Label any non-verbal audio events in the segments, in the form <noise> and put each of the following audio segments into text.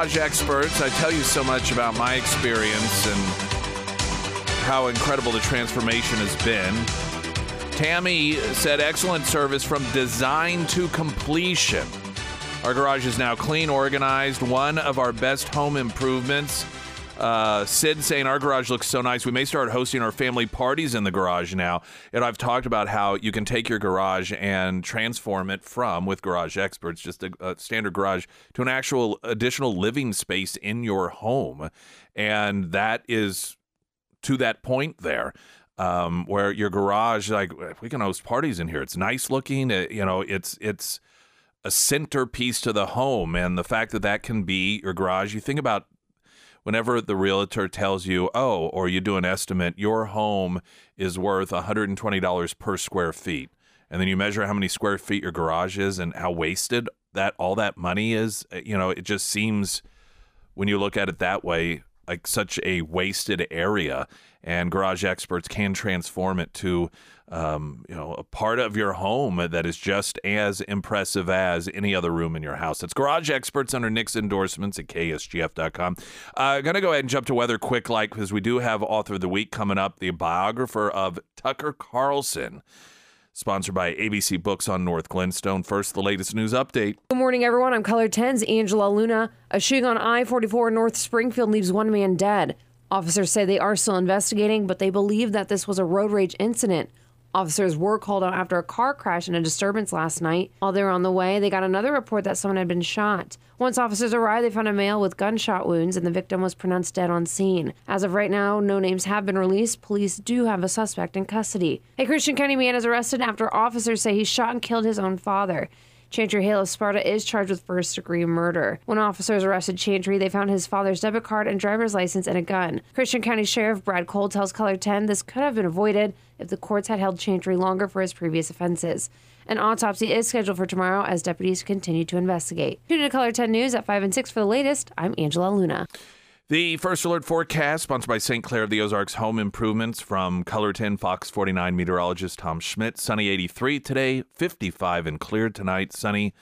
garage experts. I tell you so much about my experience and how incredible the transformation has been. Tammy said, excellent service from design to completion. Our garage is now clean, organized, one of our best home improvements. Uh, Sid saying our garage looks so nice. We may start hosting our family parties in the garage now. And I've talked about how you can take your garage and transform it from, with garage experts, just a, a standard garage to an actual additional living space in your home. And that is to that point there. Um, where your garage, like we can host parties in here. It's nice looking. It, you know, it's it's a centerpiece to the home, and the fact that that can be your garage. You think about whenever the realtor tells you, oh, or you do an estimate, your home is worth $120 per square feet. And then you measure how many square feet your garage is and how wasted that all that money is. Eh, you know, it just seems when you look at it that way, like such a wasted area. And garage experts can transform it to, um, you know, a part of your home that is just as impressive as any other room in your house. It's garage experts under Nick's endorsements at ksgf.com. Uh, going to go ahead and jump to weather quick, like because we do have author of the week coming up, the biographer of Tucker Carlson sponsored by ABC Books on North Glenstone. First, the latest news update. Good morning, everyone. I'm KOLR 10's Angela Luna. A shooting on I 44 North Springfield leaves one man dead. Officers say they are still investigating, but they believe that this was a road rage incident. Officers were called out after a car crash and a disturbance last night. While they were on the way, they got another report that someone had been shot. Once officers arrived, they found a male with gunshot wounds, and the victim was pronounced dead on scene. As of right now, no names have been released. Police do have a suspect in custody. A Christian County man is arrested after officers say he shot and killed his own father. Chantry Hale of Sparta is charged with first degree murder. When officers arrested Chantry, they found his father's debit card and driver's license and a gun. Christian County Sheriff Brad Cole tells KOLR 10 this could have been avoided if the courts had held Chantry longer for his previous offenses. An autopsy is scheduled for tomorrow as deputies continue to investigate. Tune in to KOLR 10 News at 5 and 6 for the latest. I'm Angela Luna. The first alert forecast, sponsored by St. Clair of the Ozarks Home Improvements from KOLR 10 Fox 49 meteorologist Tom Schmidt. Sunny 83 today, 55 and clear tonight. Sunny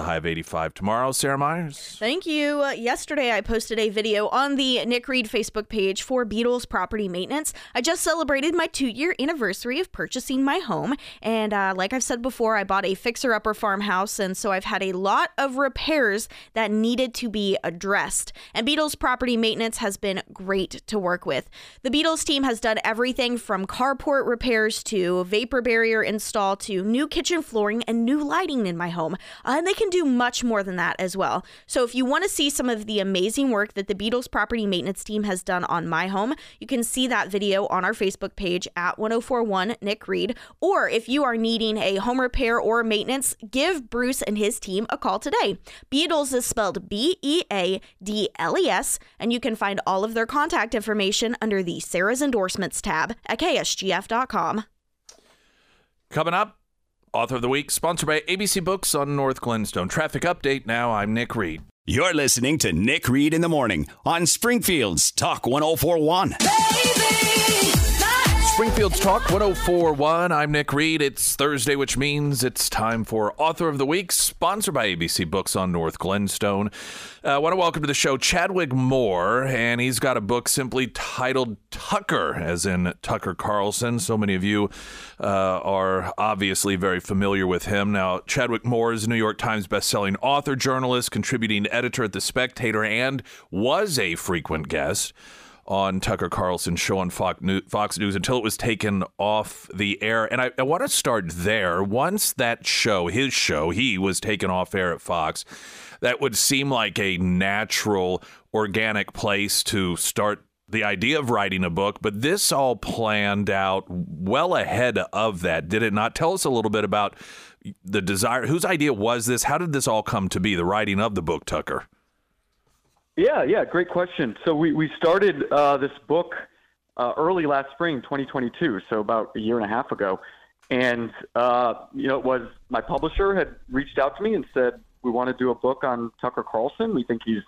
high of 85 tomorrow. Sarah Myers. Thank you. Uh, yesterday, I posted a video on the Nick Reed Facebook page for Beadles Property Maintenance. I just celebrated my two year anniversary of purchasing my home. And uh, like I've said before, I bought a fixer upper farmhouse. And so I've had a lot of repairs that needed to be addressed. And Beadles Property Maintenance has been great to work with. The Beadles team has done everything from carport repairs to vapor barrier install to new kitchen flooring and new lighting in my home. Uh, and they can do much more than that as well. So if you want to see some of the amazing work that the Beadles property maintenance team has done on my home, you can see that video on our Facebook page at 1041 Nick Reed. Or if you are needing a home repair or maintenance, give Bruce and his team a call today. Beadles is spelled B E A D L E S, and you can find all of their contact information under the Sarah's Endorsements tab at ksgf.com. Coming up, Author of the Week, sponsored by ABC Books on North Glenstone. Traffic update now. I'm Nick Reed. You're listening to Nick Reed in the Morning on Springfield's Talk 1041. Springfield's Talk 1041. I'm Nick Reed. It's Thursday, which means it's time for Author of the Week, sponsored by ABC Books on North Glenstone. Uh, I want to welcome to the show Chadwick Moore, and he's got a book simply titled Tucker, as in Tucker Carlson. So many of you uh, are obviously very familiar with him. Now, Chadwick Moore is a New York Times bestselling author, journalist, contributing editor at The Spectator, and was a frequent guest on Tucker Carlson's show on Fox News until it was taken off the air. And I, I want to start there. Once that show, his show, he was taken off air at Fox, that would seem like a natural, organic place to start the idea of writing a book, but this all planned out well ahead of that, did it not? Tell us a little bit about the desire. Whose idea was this? How did this all come to be, the writing of the book, Tucker? Yeah, yeah, great question. So we, we started uh, this book uh, early last spring, 2022, so about a year and a half ago. And, uh, you know, it was my publisher had reached out to me and said, we want to do a book on Tucker Carlson. We think he's,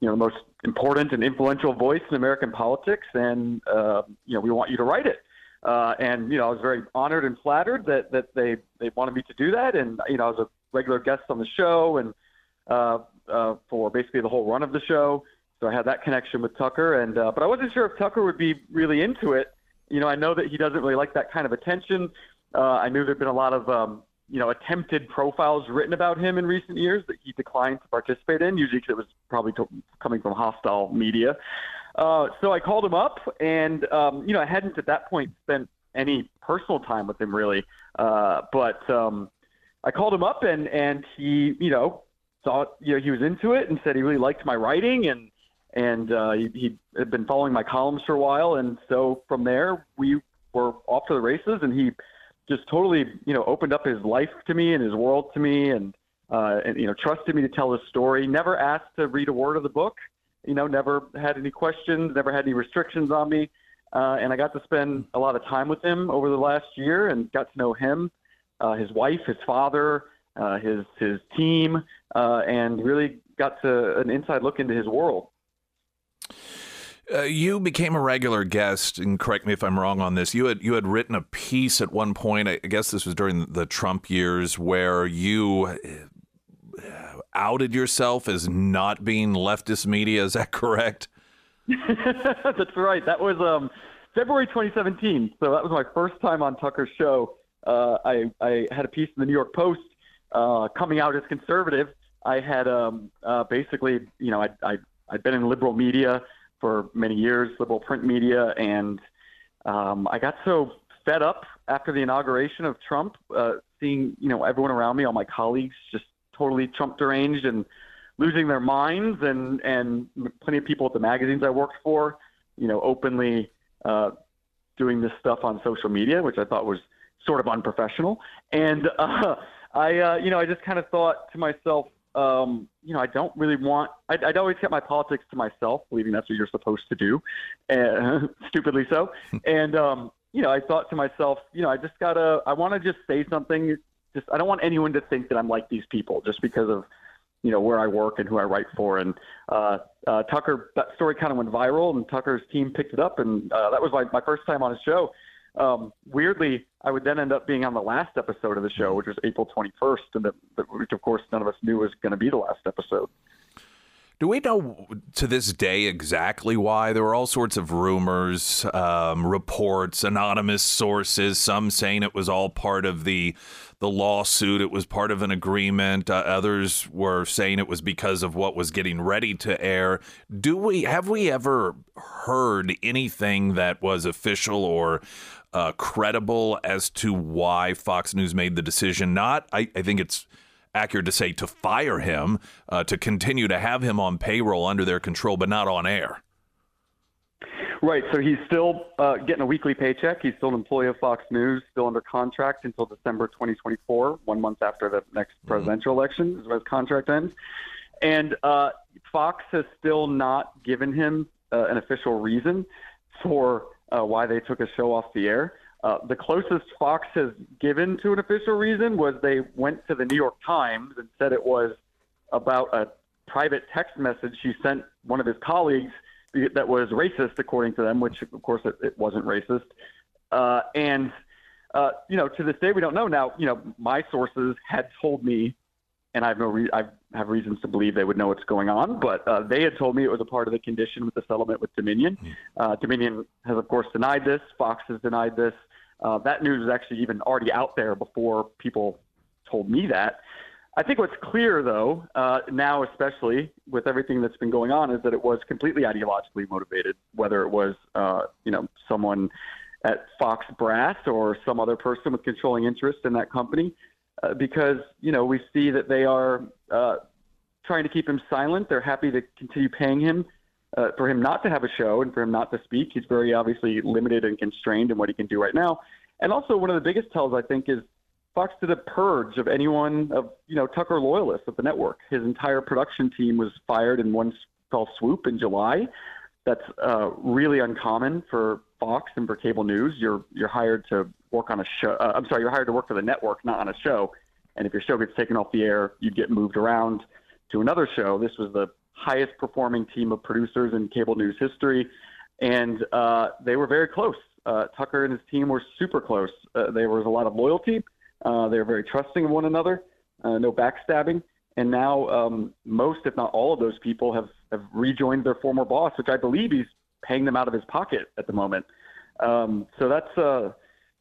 you know, the most important and influential voice in American politics, and, uh, you know, we want you to write it. Uh, and, you know, I was very honored and flattered that, that they, they wanted me to do that. And, you know, I was a regular guest on the show and, uh, uh, for basically the whole run of the show. So I had that connection with Tucker, and uh, but I wasn't sure if Tucker would be really into it. You know, I know that he doesn't really like that kind of attention. Uh, I knew there'd been a lot of um, you know attempted profiles written about him in recent years that he declined to participate in, usually because it was probably coming from hostile media. Uh, so I called him up, and um, you know I hadn't at that point spent any personal time with him really, uh, but um, I called him up, and and he you know thought you know he was into it and said he really liked my writing and and uh, he, he had been following my columns for a while, and so from there we were off to the races, and he just totally you know opened up his life to me and his world to me, and uh, and you know trusted me to tell his story. Never asked to read a word of the book, you know, never had any questions, never had any restrictions on me, uh, and I got to spend a lot of time with him over the last year, and got to know him, uh, his wife, his father, uh, his his team, uh, and really got to an inside look into his world. Uh, you became a regular guest, and correct me if I'm wrong on this. You had you had written a piece at one point. I guess this was during the Trump years, where you uh, outed yourself as not being leftist media. Is that correct? <laughs> That's right. That was um, February 2017. So that was my first time on Tucker's show. Uh, I I had a piece in the New York Post uh, coming out as conservative. I had um, uh, basically, you know, I, I I'd been in liberal media for many years, liberal print media, and um, I got so fed up after the inauguration of Trump, uh, seeing you know everyone around me, all my colleagues, just totally Trump deranged and losing their minds, and and plenty of people at the magazines I worked for, you know, openly uh, doing this stuff on social media, which I thought was sort of unprofessional, and <laughs> uh, I, uh, you know, I just kind of thought to myself, um, you know, I don't really want. I'd, I'd, always kept my politics to myself, believing that's what you're supposed to do, uh, <laughs> stupidly so. <laughs> and um, you know, I thought to myself, you know, I just gotta. I want to just say something. Just I don't want anyone to think that I'm like these people just because of you know where I work and who I write for. And uh, uh, Tucker, that story kind of went viral, and Tucker's team picked it up, and uh, that was my, my first time on his show. Um, weirdly, I would then end up being on the last episode of the show, which was April 21st, and that, which of course none of us knew was going to be the last episode. Do we know to this day exactly why? There were all sorts of rumors, um, reports, anonymous sources. Some saying it was all part of the the lawsuit. It was part of an agreement. Uh, others were saying it was because of what was getting ready to air. Do we have we ever heard anything that was official or uh, credible as to why Fox News made the decision? Not. I, I think it's accurate to say to fire him, uh, to continue to have him on payroll under their control, but not on air. Right. So he's still uh, getting a weekly paycheck. He's still an employee of Fox News, still under contract until December 2024, one month after the next mm-hmm. presidential election is when his contract ends. And uh, Fox has still not given him uh, an official reason for uh, why they took a show off the air. Uh, the closest Fox has given to an official reason was they went to the New York Times and said it was about a private text message he sent one of his colleagues that was racist, according to them, which of course it, it wasn't racist. Uh, and uh, you know, to this day, we don't know. Now, you know, my sources had told me, and I have no, re- I have reasons to believe they would know what's going on, but uh, they had told me it was a part of the condition with the settlement with Dominion. Hmm. Uh, Dominion has, of course, denied this. Fox has denied this. Uh, that news was actually even already out there before people told me that. I think what's clear, though, uh, now especially with everything that's been going on, is that it was completely ideologically motivated. Whether it was, uh, you know, someone at Fox Brass or some other person with controlling interest in that company, uh, because you know we see that they are uh, trying to keep him silent. They're happy to continue paying him uh, for him not to have a show and for him not to speak. He's very obviously limited and constrained in what he can do right now. And also, one of the biggest tells I think is Fox did a purge of anyone of you know Tucker loyalists at the network. His entire production team was fired in one fell swoop in July. That's uh, really uncommon for Fox and for cable news. You're you're hired to work on a show. Uh, I'm sorry, you're hired to work for the network, not on a show. And if your show gets taken off the air, you'd get moved around to another show. This was the highest performing team of producers in cable news history, and uh, they were very close. Uh, Tucker and his team were super close. Uh, there was a lot of loyalty uh, they were very trusting of one another, uh, no backstabbing, and now um, most, if not all, of those people have have rejoined their former boss, which I believe he's paying them out of his pocket at the moment. Um, so that's uh,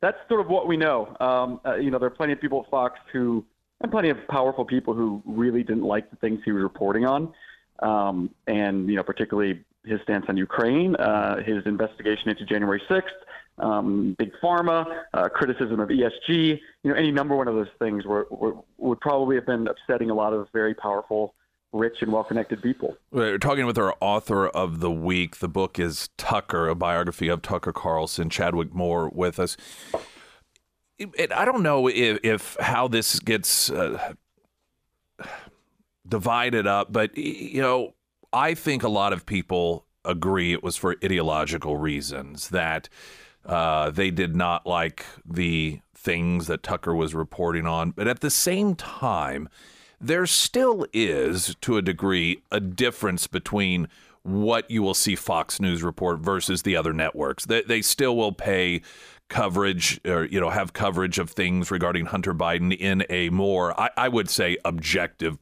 that's sort of what we know. Um, uh, you know, there are plenty of people at Fox who, and plenty of powerful people who really didn't like the things he was reporting on, um, and you know, particularly his stance on Ukraine, uh, his investigation into January 6th, um, big pharma, uh, criticism of ESG, you know, any number one of those things were, were, would probably have been upsetting a lot of very powerful rich and well-connected people. We're talking with our author of the week. The book is Tucker, a biography of Tucker Carlson. Chadwick Moore with us. It, I don't know if, if how this gets uh, divided up, but you know, I think a lot of people agree it was for ideological reasons that uh, they did not like the things that Tucker was reporting on, but at the same time there still is, to a degree, a difference between what you will see Fox News report versus the other networks. They, they still will pay coverage or you know have coverage of things regarding Hunter Biden in a more I, I would say objective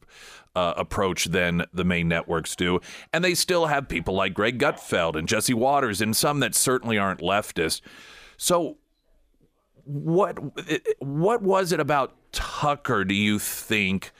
uh, approach than the main networks do, and they still have people like Greg Gutfeld and Jesse Watters and some that certainly aren't leftist. So what what was it about Tucker? Do you think?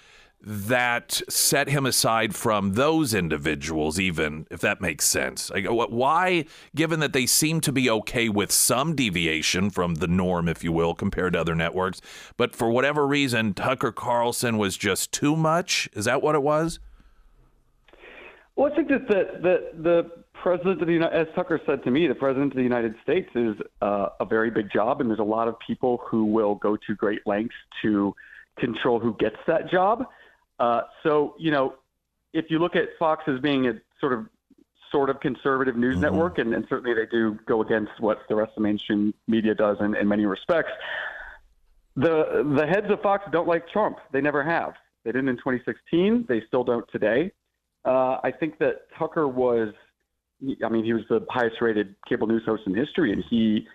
That set him aside from those individuals, even if that makes sense? Like, why, given that they seem to be okay with some deviation from the norm, if you will, compared to other networks, but for whatever reason, Tucker Carlson was just too much? Is that what it was? Well, I think that the, the, the president of the United, as Tucker said to me, the president of the United States is uh, a very big job, and there's a lot of people who will go to great lengths to control who gets that job. Uh, so, you know, if you look at Fox as being a sort of sort of conservative news mm-hmm. network, and, and, certainly they do go against what the rest of the mainstream media does in, in many respects. The the heads of Fox don't like Trump. They never have. They didn't in 2016. They still don't today. Uh, I think that Tucker was, I mean, he was the highest rated cable news host in history, and he,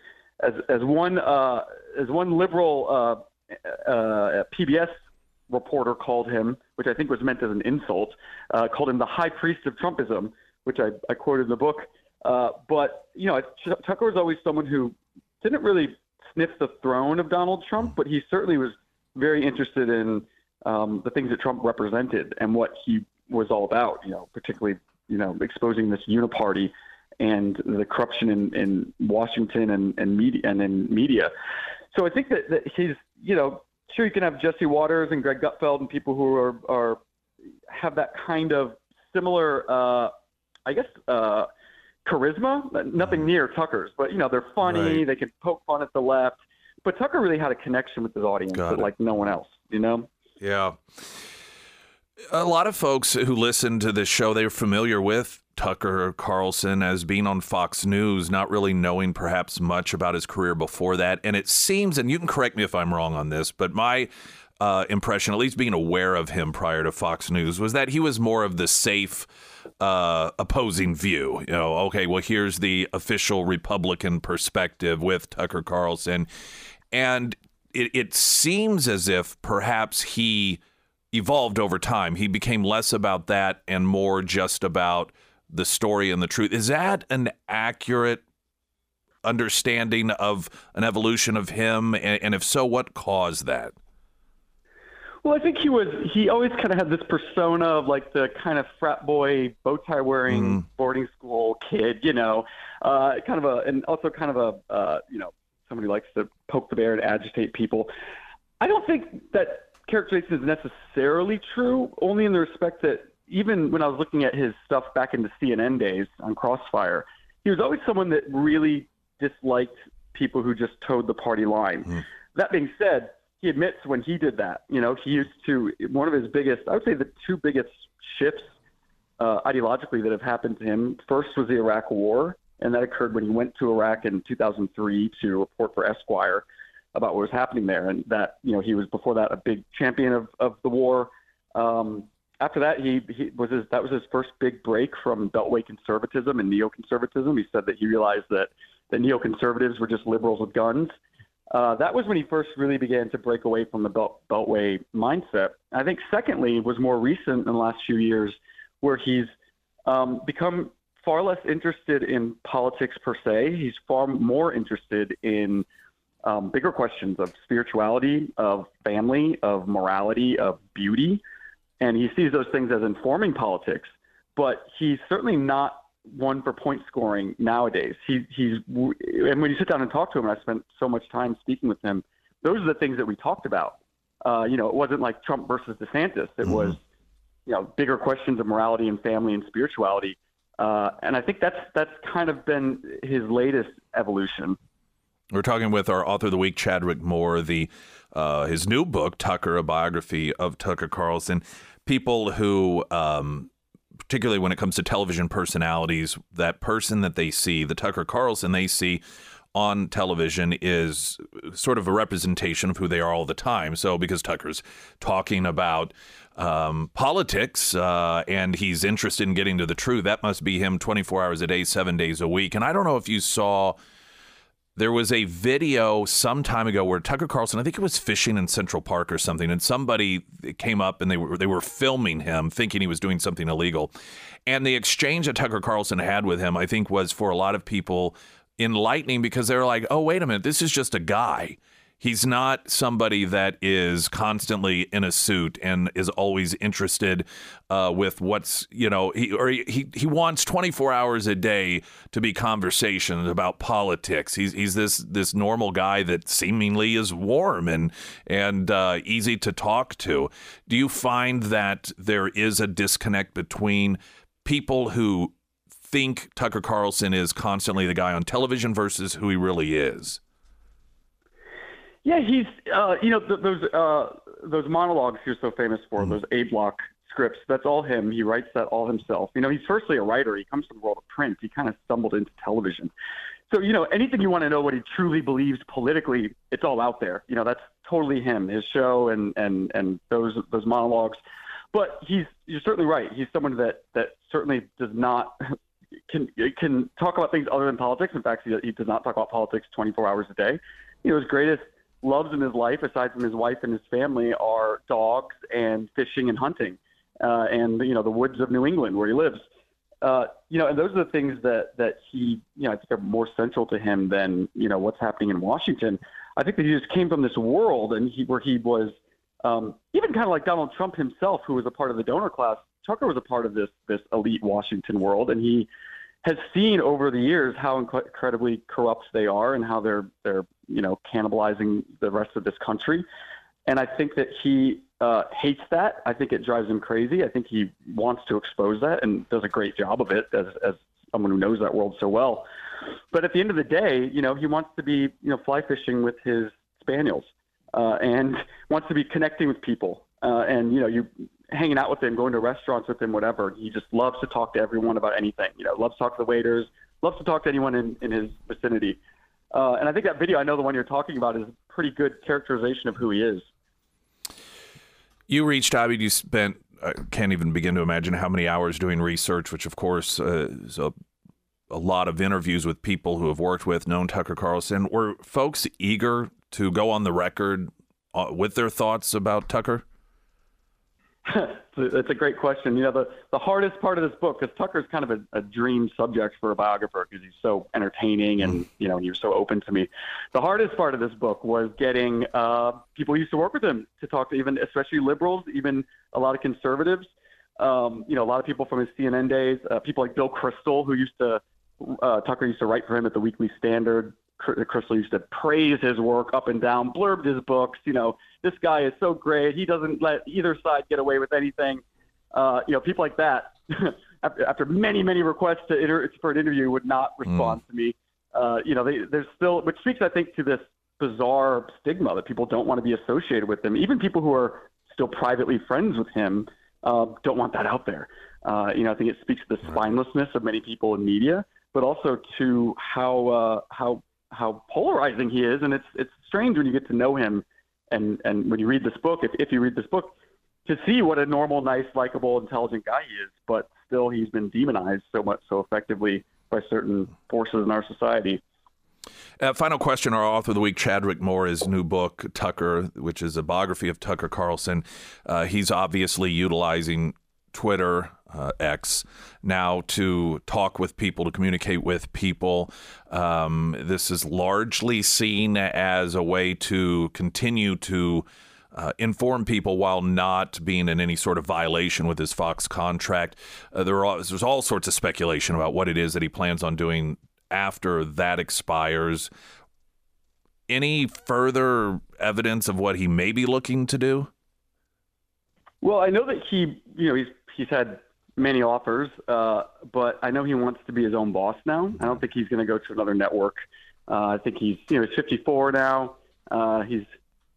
as as one uh, as one liberal uh, uh PBS reporter called him, which I think was meant as an insult, uh, called him the high priest of Trumpism, which I, I quoted in the book. Uh, but, you know, Tucker was always someone who didn't really sniff the throne of Donald Trump, but he certainly was very interested in um, the things that Trump represented and what he was all about, you know, particularly, you know, exposing this uniparty and the corruption in, in Washington and, and media and in media. So I think that, that he's, you know, sure you can have Jesse Watters and Greg Gutfeld and people who are, are have that kind of similar, uh, I guess, uh, charisma. Nothing near Tucker's, but you know they're funny. Right. They can poke fun at the left. But Tucker really had a connection with his audience like no one else. You know. Yeah. A lot of folks who listen to this show, they're familiar with Tucker Carlson as being on Fox News, not really knowing perhaps much about his career before that. And it seems, and you can correct me if I'm wrong on this, but my uh, impression, at least being aware of him prior to Fox News, was that he was more of the safe uh, opposing view. You know, okay, well, here's the official Republican perspective with Tucker Carlson. And it, it seems as if perhaps he evolved over time. He became less about that and more just about the story and the truth. Is that an accurate understanding of an evolution of him? And, and if so, what caused that? Well, I think he was. He always kind of had this persona of like the kind of frat boy, bow tie wearing, mm. boarding school kid. You know, uh, kind of a, and also kind of a, uh, you know, somebody who likes to poke the bear and agitate people. I don't think that characterization is necessarily true, only in the respect that even when I was looking at his stuff back in the CNN days on Crossfire, he was always someone that really disliked people who just toed the party line. Mm. That being said, he admits when he did that, you know, he used to, one of his biggest, I would say the two biggest shifts uh, ideologically that have happened to him. First was the Iraq War, and that occurred when he went to Iraq in 2003 to report for Esquire about what was happening there. And that, you know, he was before that a big champion of, of the war. Um, after that, he, he was his, that was his first big break from Beltway conservatism and neoconservatism. He said that he realized that the neoconservatives were just liberals with guns. uh, that was when he first really began to break away from the belt, beltway mindset. I think secondly was more recent in the last few years, where he's um, become far less interested in politics per se. He's far more interested in um, bigger questions of spirituality, of family, of morality, of beauty, and he sees those things as informing politics. But he's certainly not one for point scoring nowadays. He, he's and when you sit down and talk to him, and I spent so much time speaking with him. Those are the things that we talked about. Uh, you know, it wasn't like Trump versus DeSantis. It mm-hmm. was, you know, bigger questions of morality and family and spirituality. Uh, and I think that's that's kind of been his latest evolution. We're talking with our author of the week, Chadwick Moore, the uh, his new book, Tucker, a biography of Tucker Carlson. People who um, particularly when it comes to television personalities, that person that they see, the Tucker Carlson they see on television is sort of a representation of who they are all the time. So because Tucker's talking about um, politics uh, and he's interested in getting to the truth, that must be him 24 hours a day, seven days a week. And I don't know if you saw there was a video some time ago where Tucker Carlson, I think it was fishing in Central Park or something, and somebody came up and they were they were filming him, thinking he was doing something illegal. And the exchange that Tucker Carlson had with him, I think, was for a lot of people enlightening because they were like, "Oh, wait a minute, this is just a guy." He's not somebody that is constantly in a suit and is always interested uh, with what's you know he or he he wants 24 hours a day to be conversations about politics. He's he's this this normal guy that seemingly is warm and and uh, easy to talk to. Do you find that there is a disconnect between people who think Tucker Carlson is constantly the guy on television versus who he really is? Yeah, he's uh, you know th- those uh, those monologues you're so famous for, mm-hmm. those A block scripts. That's all him. He writes that all himself. You know, he's firstly a writer. He comes from the world of print. He kind of stumbled into television. So you know, anything you want to know what he truly believes politically, it's all out there. You know, that's totally him, his show, and and and those those monologues. But he's you're certainly right. He's someone that that certainly does not <laughs> can can talk about things other than politics. In fact, he, he does not talk about politics 24 hours a day. You know, his greatest loves in his life, aside from his wife and his family, are dogs and fishing and hunting, uh, and you know the woods of New England where he lives. Uh, you know, and those are the things that that he, you know, I think are more central to him than you know what's happening in Washington. I think that he just came from this world, and he where he was um, even kind of like Donald Trump himself, who was a part of the donor class. Tucker was a part of this this elite Washington world, and he has seen over the years how incredibly corrupt they are and how they're they're you know cannibalizing the rest of this country. And I think that he uh, hates that. I think it drives him crazy. I think he wants to expose that and does a great job of it as as someone who knows that world so well. But at the end of the day, you know, he wants to be you know fly fishing with his spaniels uh, and <laughs> wants to be connecting with people. Uh, and you know, you hanging out with him, going to restaurants with him, whatever. He just loves to talk to everyone about anything. You know, loves to talk to the waiters, loves to talk to anyone in, in his vicinity. Uh, and I think that video, I know the one you're talking about, is a pretty good characterization of who he is. You reached out, you spent, I can't even begin to imagine how many hours doing research, which of course uh, is a, a lot of interviews with people who have worked with, known Tucker Carlson. Were folks eager to go on the record uh, with their thoughts about Tucker? <laughs> It's a great question. You know, the, the hardest part of this book, because Tucker's kind of a, a dream subject for a biographer because he's so entertaining and, you know, he was so open to me. The hardest part of this book was getting uh, people who used to work with him to talk to even, especially liberals, even a lot of conservatives. Um, you know, a lot of people from his CNN days, uh, people like Bill Kristol, who used to, uh, Tucker used to write for him at the Weekly Standard, Kristol used to praise his work up and down, blurbed his books. You know, this guy is so great. He doesn't let either side get away with anything. Uh, you know, people like that, <laughs> after, after many, many requests to inter- for an interview, would not hmm. respond mm. to me. Uh, you know, they, there's still, which speaks, I think, to this bizarre stigma that people don't want to be associated with him. Even people who are still privately friends with him uh, don't want that out there. Uh, you know, I think it speaks to the spinelessness of many people in media, but also to how uh, how how polarizing he is, and it's it's strange when you get to know him, and and when you read this book, if if you read this book, to see what a normal, nice, likable, intelligent guy he is, but still he's been demonized so much so effectively by certain forces in our society. Uh, final question: Our author of the week, Chadwick Moore, his new book Tucker, which is a biography of Tucker Carlson. Uh, he's obviously utilizing Twitter uh, X now to talk with people, to communicate with people. Um, this is largely seen as a way to continue to uh, inform people while not being in any sort of violation with his Fox contract. Uh, there are, there's all sorts of speculation about what it is that he plans on doing after that expires. Any further evidence of what he may be looking to do? Well, I know that he, you know, he's he's had many offers, uh, but I know he wants to be his own boss now. I don't think he's going to go to another network. Uh, I think he's, you know, he's 54 now. Uh, he's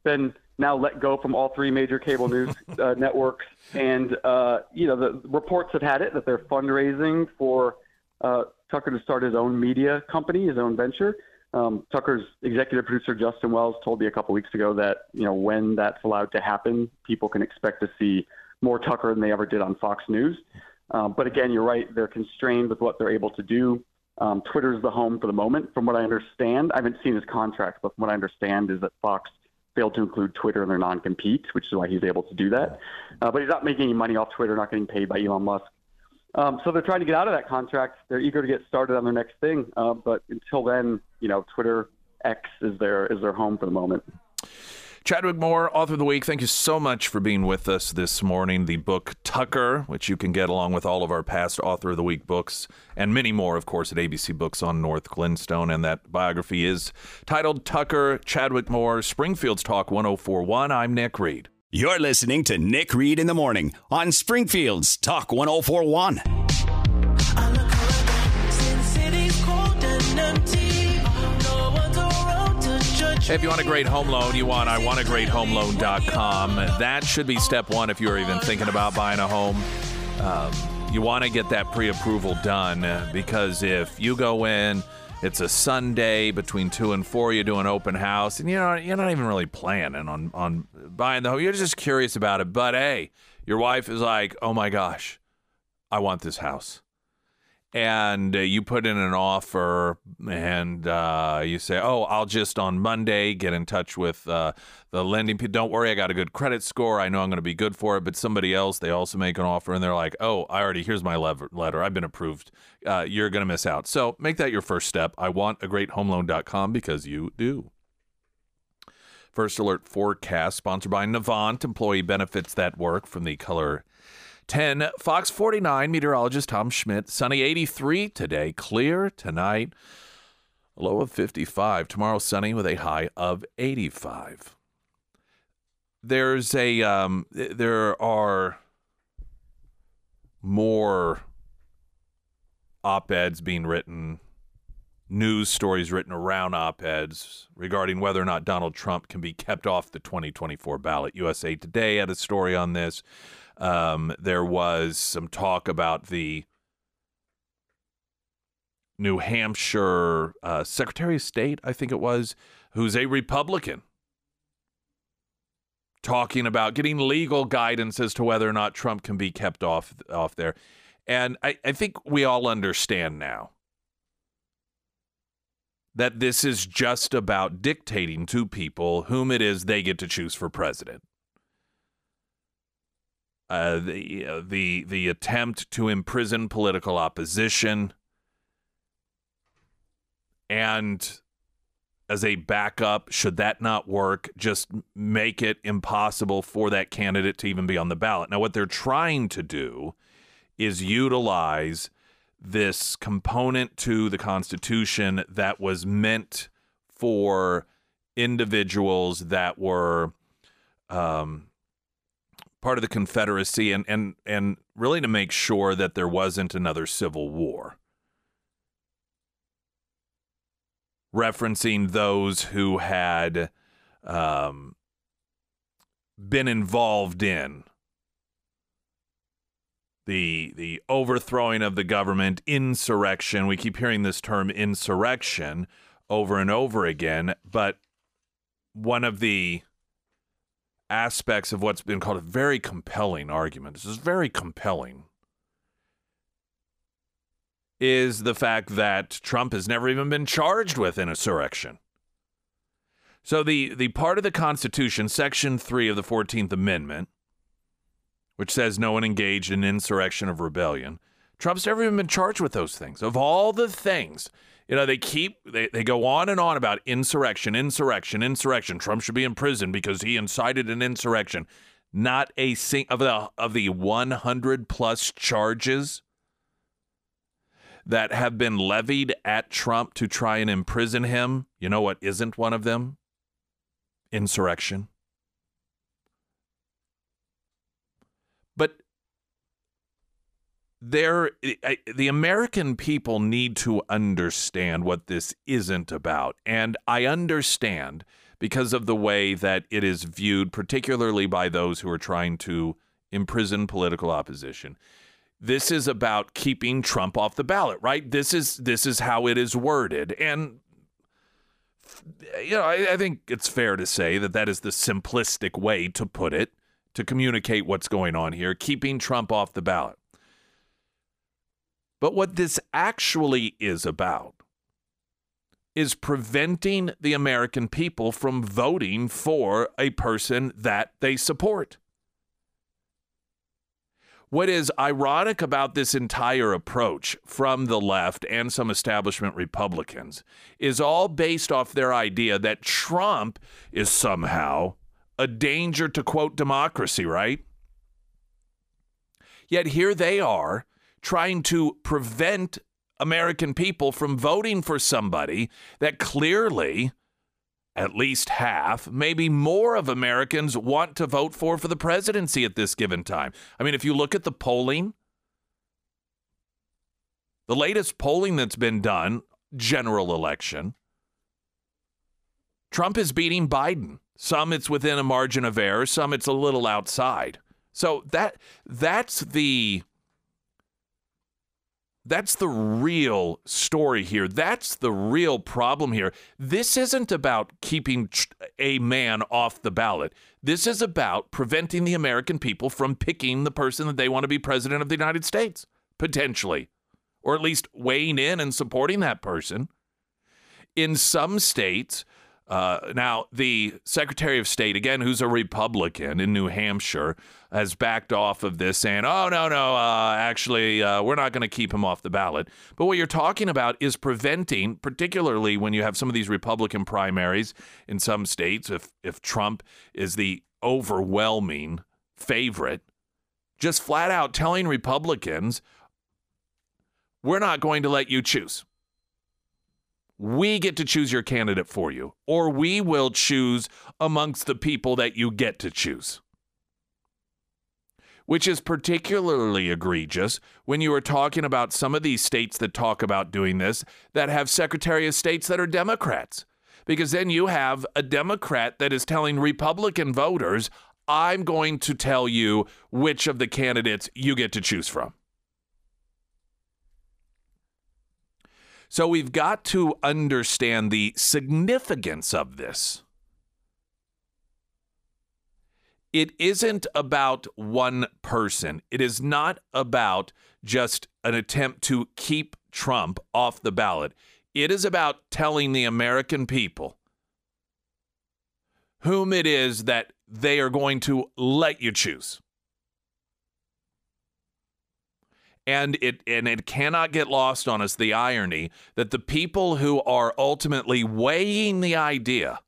been now let go from all three major cable news <laughs> uh, networks, and uh, you know, the reports have had it that they're fundraising for uh, Tucker to start his own media company, his own venture. Um, Tucker's executive producer Justin Wells told me a couple weeks ago that you know when that's allowed to happen, people can expect to see more Tucker than they ever did on Fox News. Um, but again, you're right; they're constrained with what they're able to do. Um, Twitter's the home for the moment, from what I understand. I haven't seen his contract, but from what I understand is that Fox failed to include Twitter in their non-compete, which is why he's able to do that. Uh, but he's not making any money off Twitter, not getting paid by Elon Musk. Um, so they're trying to get out of that contract. They're eager to get started on their next thing. Uh, but until then, you know, Twitter X is their is their home for the moment. Chadwick Moore, author of the week, thank you so much for being with us this morning. The book Tucker, which you can get along with all of our past author of the week books and many more, of course, at ABC Books on North Glenstone. And that biography is titled Tucker, Chadwick Moore, Springfield's Talk 1041. I'm Nick Reed. You're listening to Nick Reed in the Morning on Springfield's Talk 1041. Hey, if you want a great home loan, you want I want a great home loan.com. That should be step one if you're even thinking about buying a home. Um, you want to get that pre approval done because if you go in, it's a Sunday between two and four. You do an open house, and you know you're not even really planning on on buying the home. You're just curious about it. But hey, your wife is like, "Oh my gosh, I want this house," and uh, you put in an offer, and uh, you say, "Oh, I'll just on Monday get in touch with uh, the lending people. Don't worry, I got a good credit score. I know I'm going to be good for it." But somebody else, they also make an offer, and they're like, "Oh, I already here's my lever- letter. I've been approved. Uh, you're going to miss out." So make that your first step. I want a great home homeloan.com because you do. First Alert Forecast, sponsored by Navant, employee benefits that work from the color 10. Fox 49, meteorologist Tom Schmidt. Sunny 83 today, clear tonight, low of 55. Tomorrow, sunny with a high of 85. There's a, um, there are more op eds being written news stories written around op eds regarding whether or not Donald Trump can be kept off the 2024 ballot. USA Today had a story on this. Um, there was some talk about the New Hampshire uh, Secretary of State, I think it was, who's a Republican, talking about getting legal guidance as to whether or not Trump can be kept off off there. And I, I think we all understand now that this is just about dictating to people whom it is they get to choose for president. Uh, the uh, the the attempt to imprison political opposition, and as a backup, should that not work, just make it impossible for that candidate to even be on the ballot. Now, what they're trying to do is utilize this component to the Constitution that was meant for individuals that were um, part of the Confederacy and, and, and really to make sure that there wasn't another civil war. Referencing those who had um, been involved in the the overthrowing of the government, insurrection. We keep hearing this term insurrection over and over again, but one of the aspects of what's been called a very compelling argument. This is very compelling. is the fact that Trump has never even been charged with an insurrection. So the the part of the Constitution, Section Three of the Fourteenth Amendment, which says no one engaged in insurrection of rebellion, Trump's never even been charged with those things. Of all the things, you know, they keep they, they go on and on about insurrection, insurrection, insurrection. Trump should be in prison because he incited an insurrection. Not a sing of the of the 100 plus charges that have been levied at Trump to try and imprison him. You know what isn't one of them? insurrection. But there, the American people need to understand what this isn't about. And I understand because of the way that it is viewed, particularly by those who are trying to imprison political opposition. This is about keeping Trump off the ballot, right? This is this is how it is worded, and you know, I, I think it's fair to say that that is the simplistic way to put it to communicate what's going on here, keeping Trump off the ballot. But what this actually is about is preventing the American people from voting for a person that they support. What is ironic about this entire approach from the left and some establishment Republicans is all based off their idea that Trump is somehow a danger to quote democracy, right? Yet here they are trying to prevent American people from voting for somebody that clearly at least half, maybe more of Americans want to vote for for the presidency at this given time. I mean, if you look at the polling, the latest polling that's been done, general election, Trump is beating Biden. Some it's within a margin of error, some it's a little outside. So that that's the that's the real story here. That's the real problem here. This isn't about keeping a man off the ballot. This is about preventing the American people from picking the person that they want to be president of the United States, potentially, or at least weighing in and supporting that person. In some states, uh, now, the Secretary of State, again, who's a Republican in New Hampshire, has backed off of this, saying, oh, no, no, uh, actually, uh, we're not going to keep him off the ballot. But what you're talking about is preventing, particularly when you have some of these Republican primaries in some states, if, if Trump is the overwhelming favorite, just flat out telling Republicans, we're not going to let you choose we get to choose your candidate for you, or we will choose amongst the people that you get to choose. Which is particularly egregious when you are talking about some of these states that talk about doing this that have Secretary of States that are Democrats. Because then you have a Democrat that is telling Republican voters, I'm going to tell you which of the candidates you get to choose from. So we've got to understand the significance of this. It isn't about one person. It is not about just an attempt to keep Trump off the ballot. It is about telling the American people whom it is that they are going to let you choose. And it and it cannot get lost on us the irony that the people who are ultimately weighing the idea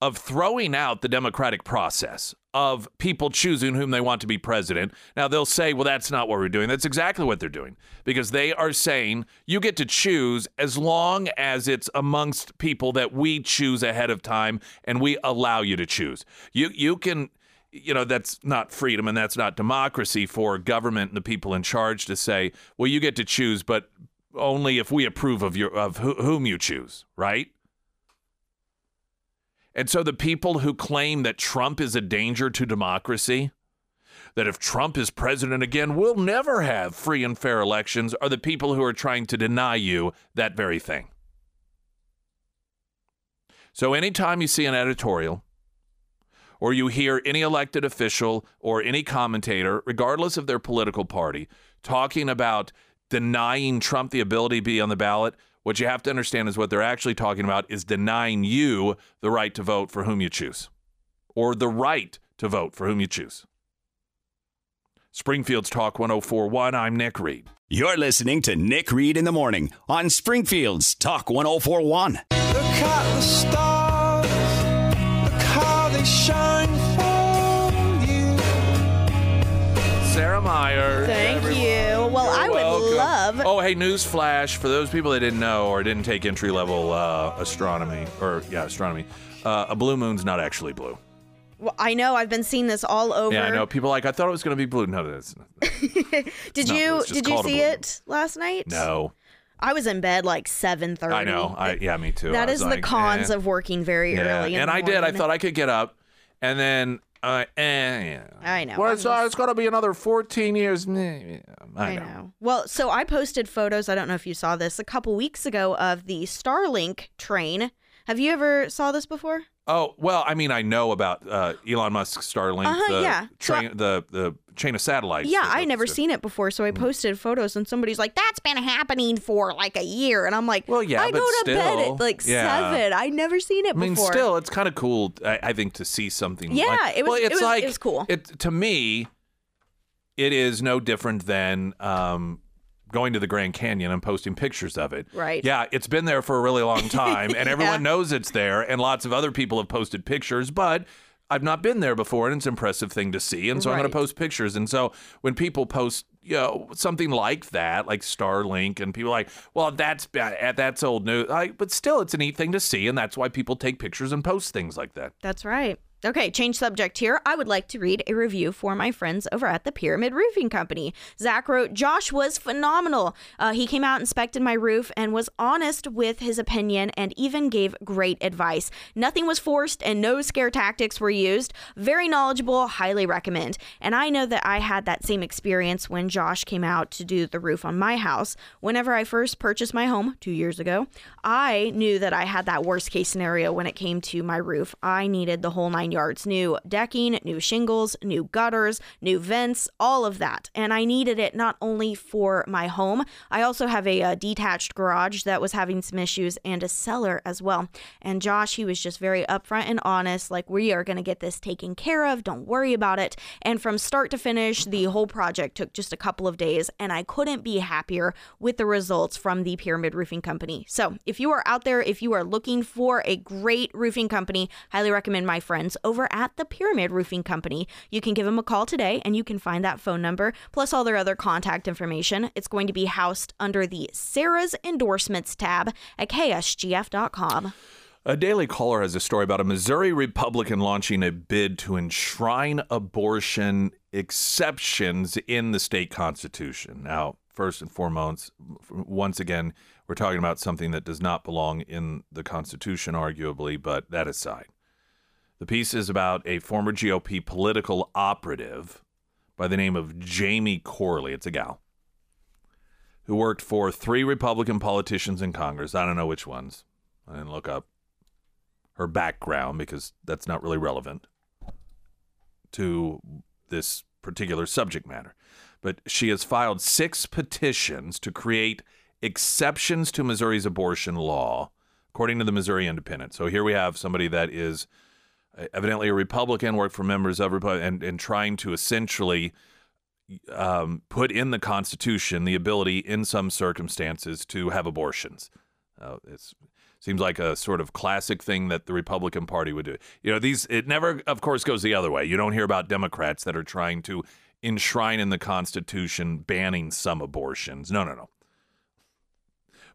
of throwing out the democratic process of people choosing whom they want to be president. Now they'll say, well, that's not what we're doing. That's exactly what they're doing because they are saying you get to choose as long as it's amongst people that we choose ahead of time and we allow you to choose. You you can you know that's not freedom and that's not democracy for government and the people in charge to say well you get to choose but only if we approve of your of wh- whom you choose right? And so the people who claim that Trump is a danger to democracy that if Trump is president again we'll never have free and fair elections are the people who are trying to deny you that very thing. So anytime you see an editorial or you hear any elected official or any commentator, regardless of their political party, talking about denying Trump the ability to be on the ballot, what you have to understand is what they're actually talking about is denying you the right to vote for whom you choose or the right to vote for whom you choose. Springfield's Talk 1041. I'm Nick Reed. You're listening to Nick Reed in the Morning on Springfield's Talk 1041. They shine for you. Sarah Meyer. Thank everyone. you. Well, I would Welcome. love. Oh, hey, news flash for those people that didn't know or didn't take entry level uh, astronomy or yeah, astronomy. Uh, a blue moon's not actually blue. Well, I know I've been seeing this all over. Yeah, I know. People are like I thought it was going to be blue. No, it's not. <laughs> Did not you blue, it's just did you see it last night? No, I was in bed like seven thirty. I know. I yeah, me too. That I is the cons eh. of working very yeah. early. In and I did. I thought I could get up, and then uh, eh. I know. Well, it's, uh, it's going to be another 14 years. I, I know. know. Well, so I posted photos. I don't know if you saw this a couple weeks ago of the Starlink train. Have you ever saw this before? Oh well, I mean, I know about uh, Elon Musk's Starlink, Uh-huh, the yeah. So the the chain of satellites. Yeah, I never to- seen it before, so I Mm. posted photos, and somebody's like, "That's been happening for like a year," and I'm like, Well, yeah, I go to bed at like yeah. seven. I never seen it I mean, before. still, it's kind of cool. I, I think to see something. Yeah, like, it was- Well, it it's was- it like was cool. It to me, it is no different than um, going to the Grand Canyon and posting pictures of it. Right. Yeah, it's been there for a really long <laughs> time, and everyone knows it's there, and lots of other people have posted pictures, but. I've not been there before, and it's an impressive thing to see, and so I'm going to post pictures. And so when people post, you know, something like that, like Starlink, and people are like, well, that's ba- eh, that's old news, like, but still, it's a neat thing to see, and that's why people take pictures and post things like that. That's right. Okay, change subject here. I would like to read a review for my friends over at the Pyramid Roofing Company. Zach wrote, Josh was phenomenal. Uh, he came out, inspected my roof, and was honest with his opinion and even gave great advice. Nothing was forced and no scare tactics were used. Very knowledgeable, highly recommend. And I know that I had that same experience when Josh came out to do the roof on my house. Whenever I first purchased my home two years ago, I knew that I had that worst case scenario when it came to my roof. I needed the whole nine yards new decking, new shingles, new gutters, new vents, all of that. And I needed it not only for my home, I also have a, uh detached garage that was having some issues and a cellar as well. And Josh, he was just very upfront and honest like, we are going to get this taken care of. Don't worry about it. And from start to finish, the whole project took just a couple of days, and I couldn't be happier with the results from the Pyramid Roofing Company. So, if you are out there, if you are looking for a great roofing company, highly recommend my friends over at the Pyramid Roofing Company. You can give them a call today and you can find that phone number plus all their other contact information. It's going to be housed under the Sarah's Endorsements tab at ksgf.com. A Daily Caller has a story about a Missouri Republican launching a bid to enshrine abortion exceptions in the state constitution. Now, first and foremost, once again, we're talking about something that does not belong in the Constitution, arguably, but that aside. The piece is about a former GOP political operative by the name of Jamie Corley. It's a gal who worked for three Republican politicians in Congress. I don't know which ones. I didn't look up her background because that's not really relevant to this particular subject matter. But she has filed six petitions to create exceptions to Missouri's abortion law, according to the Missouri Independent. So here we have somebody that is evidently a Republican, worked for members of Republican, and, and trying to essentially um, put in the Constitution the ability, in some circumstances, to have abortions. Uh, it's seems like a sort of classic thing that the Republican Party would do. You know, these it never, of course, goes the other way. You don't hear about Democrats that are trying to enshrine in the Constitution banning some abortions. No, no, no.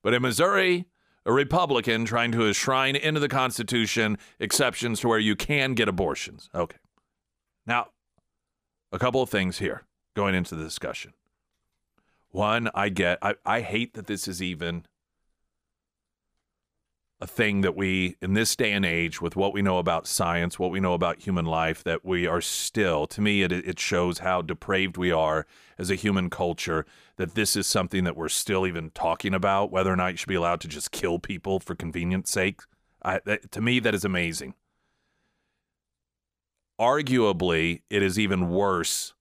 But in Missouri, a Republican trying to enshrine into the Constitution exceptions to where you can get abortions. Okay. Now, a couple of things here going into the discussion. One, I get, I, I hate that this is even a thing that we, in this day and age, with what we know about science, what we know about human life, that we are still, to me, it, it shows how depraved we are as a human culture, that this is something that we're still even talking about, whether or not you should be allowed to just kill people for convenience sake. I, that, to me, that is amazing. arguably, it is even worse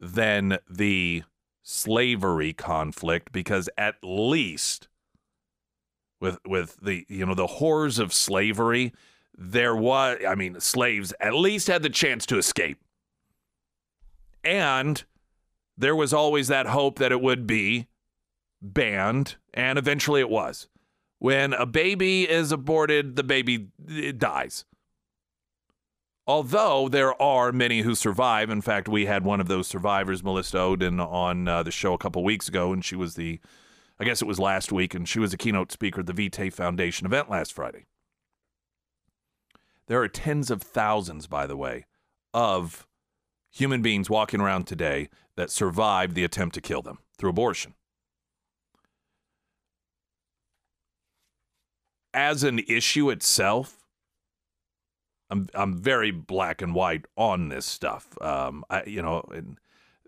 than the slavery conflict because at least with with the you know the horrors of slavery there was i mean slaves at least had the chance to escape and there was always that hope that it would be banned and eventually it was when a baby is aborted the baby it dies Although there are many who survive. In fact, we had one of those survivors, Melissa Ohden, on uh, the show a couple weeks ago, and she was the, I guess it was last week, and she was a keynote speaker at the Vitae Foundation event last Friday. There are tens of thousands, by the way, of human beings walking around today that survived the attempt to kill them through abortion. As an issue itself, I'm I'm very black and white on this stuff. Um, I, you know, and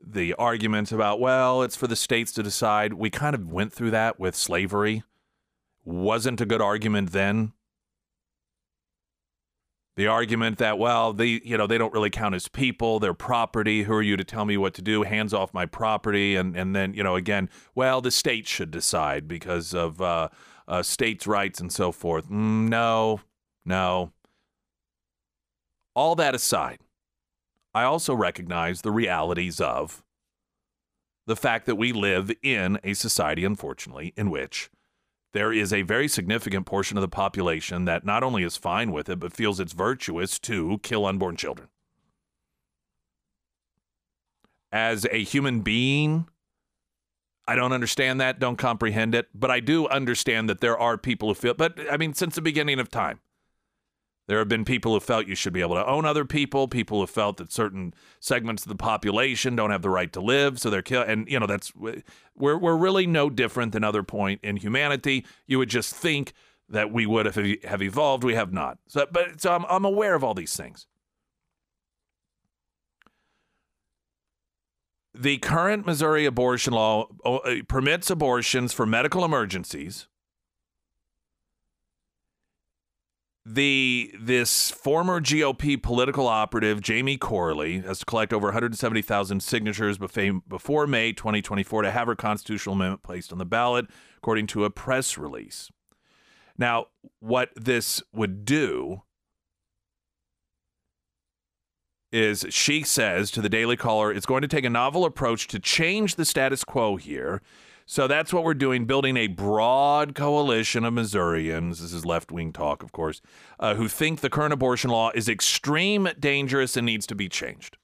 the arguments about well, it's for the states to decide. We kind of went through that with slavery. Wasn't a good argument then. The argument that well, they you know they don't really count as people; they're property. Who are you to tell me what to do? Hands off my property, and and then you know again, well, the state should decide because of uh, uh, states' rights and so forth. Mm, no, no. All that aside, I also recognize the realities of the fact that we live in a society, unfortunately, in which there is a very significant portion of the population that not only is fine with it, but feels it's virtuous to kill unborn children. As a human being, I don't understand that, don't comprehend it, but I do understand that there are people who feel, but I mean, since the beginning of time, there have been people who felt you should be able to own other people, people who felt that certain segments of the population don't have the right to live, so they're killed. And you know that's we're we're really no different than other point in humanity. You would just think that we would have have evolved. We have not. So, but so I'm I'm aware of all these things. The current Missouri abortion law uh, permits abortions for medical emergencies the this former GOP political operative Jamie Corley has to collect over 170,000 signatures before May 2024 to have her constitutional amendment placed on the ballot, according to a press release. Now, what this would do is she says to the Daily Caller, it's going to take a novel approach to change the status quo here so that's what we're doing, building a broad coalition of Missourians. This is left wing talk, of course, uh, who think the current abortion law is extreme, dangerous, and needs to be changed.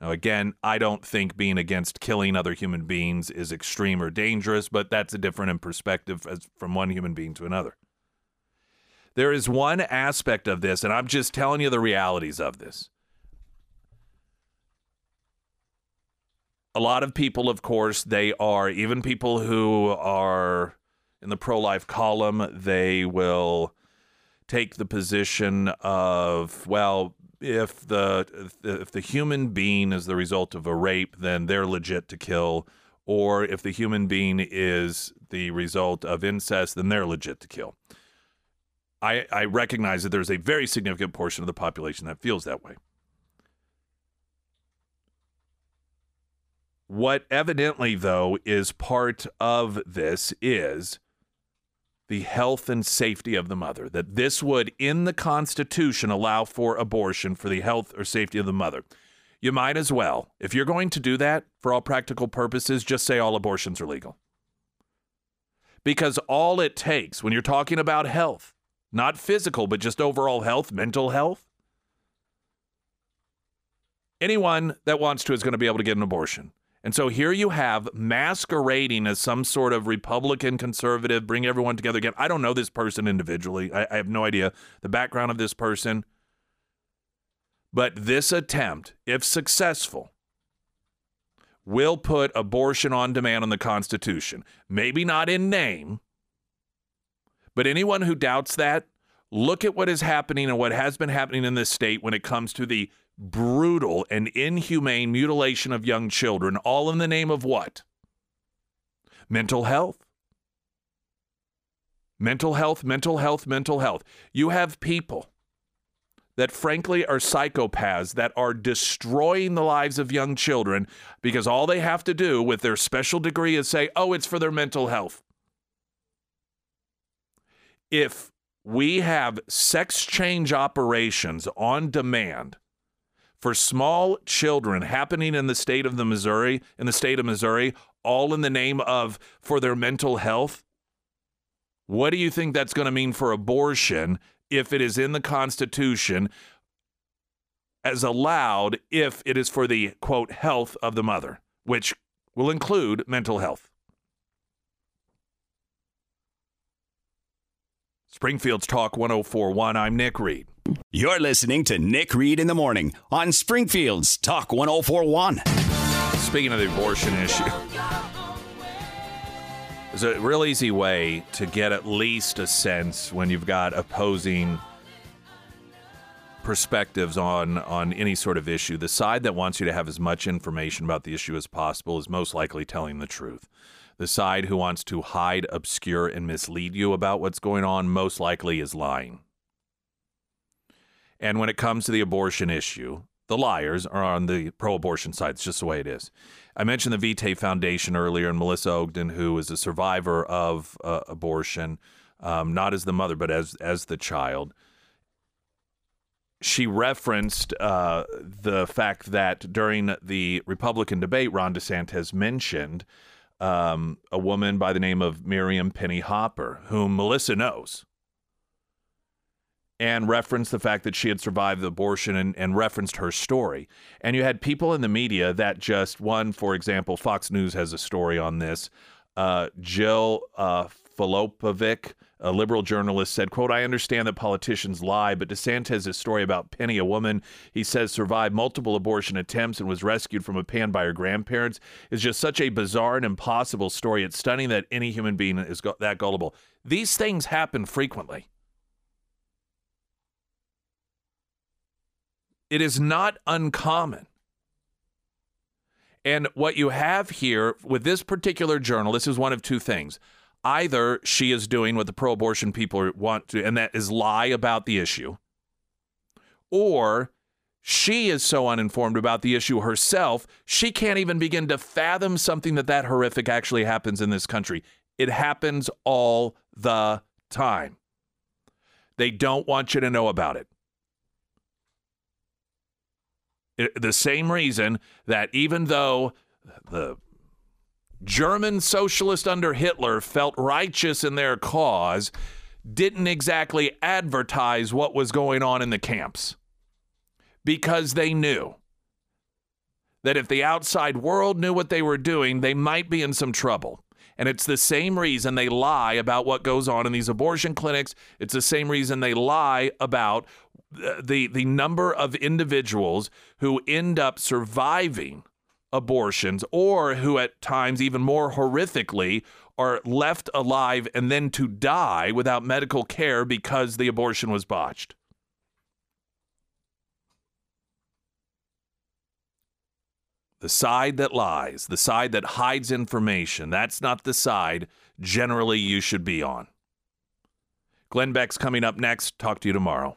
Now, again, I don't think being against killing other human beings is extreme or dangerous, but that's a different in perspective from one human being to another. There is one aspect of this, and I'm just telling you the realities of this. A lot of people, of course, they are, even people who are in the pro life column, they will take the position of, well, if the if the human being is the result of a rape, then they're legit to kill. Or if the human being is the result of incest, then they're legit to kill. I, I recognize that there's a very significant portion of the population that feels that way. What evidently, though, is part of this is the health and safety of the mother. That this would, in the Constitution, allow for abortion for the health or safety of the mother. You might as well, if you're going to do that for all practical purposes, just say all abortions are legal. Because all it takes when you're talking about health, not physical, but just overall health, mental health, anyone that wants to is going to be able to get an abortion. And so here you have masquerading as some sort of Republican conservative, bring everyone together again. I don't know this person individually. I, I, have no idea the background of this person. But this attempt, if successful, will put abortion on demand on the Constitution. Maybe not in name, but anyone who doubts that, look at what is happening and what has been happening in this state when it comes to the brutal and inhumane mutilation of young children, all in the name of what? Mental health. Mental health, mental health, mental health. You have people that frankly are psychopaths that are destroying the lives of young children because all they have to do with their special degree is say, oh, it's for their mental health. If we have sex change operations on demand for small children happening in the state of the Missouri, in the state of Missouri, all in the name of for their mental health, what do you think that's going to mean for abortion if it is in the Constitution as allowed if it is for the quote health of the mother, which will include mental health? Springfield's Talk 1041. I'm Nick Reed. You're listening to Nick Reed in the Morning on Springfield's Talk 1041. Speaking of the abortion issue, there's a real easy way to get at least a sense when you've got opposing perspectives on on any sort of issue. The side that wants you to have as much information about the issue as possible is most likely telling the truth. The side who wants to hide, obscure, and mislead you about what's going on most likely is lying. And when it comes to the abortion issue, the liars are on the pro abortion side. It's just the way it is. I mentioned the Vitae Foundation earlier and Melissa Ohden, who is a survivor of uh, abortion, um, not as the mother, but as, as the child. She referenced uh, the fact that during the Republican debate, Ron DeSantis mentioned um, a woman by the name of Miriam Penny Hopper, whom Melissa knows and referenced the fact that she had survived the abortion and, and, referenced her story. And you had people in the media that just, one, for example, Fox News has a story on this. Uh, Jill uh, Filipovic, a liberal journalist, said, quote, I understand that politicians lie, but DeSantis' story about Penny, a woman he says survived multiple abortion attempts and was rescued from a pan by her grandparents, is just such a bizarre and impossible story. It's stunning that any human being is that gullible. These things happen frequently. It is not uncommon. And what you have here with this particular journal, this is one of two things. Either she is doing what the pro abortion people want to, and that is lie about the issue, or she is so uninformed about the issue herself, she can't even begin to fathom something that that horrific actually happens in this country. It happens all the time. They don't want you to know about it the same reason that even though the German socialist under Hitler felt righteous in their cause, didn't exactly advertise what was going on in the camps because they knew that if the outside world knew what they were doing, they might be in some trouble. And it's the same reason they lie about what goes on in these abortion clinics. It's the same reason they lie about the the number of individuals who end up surviving abortions or who at times even more horrifically are left alive and then to die without medical care because the abortion was botched. The side that lies, the side that hides information, that's not the side generally you should be on. Glenn Beck's coming up next. Talk to you tomorrow.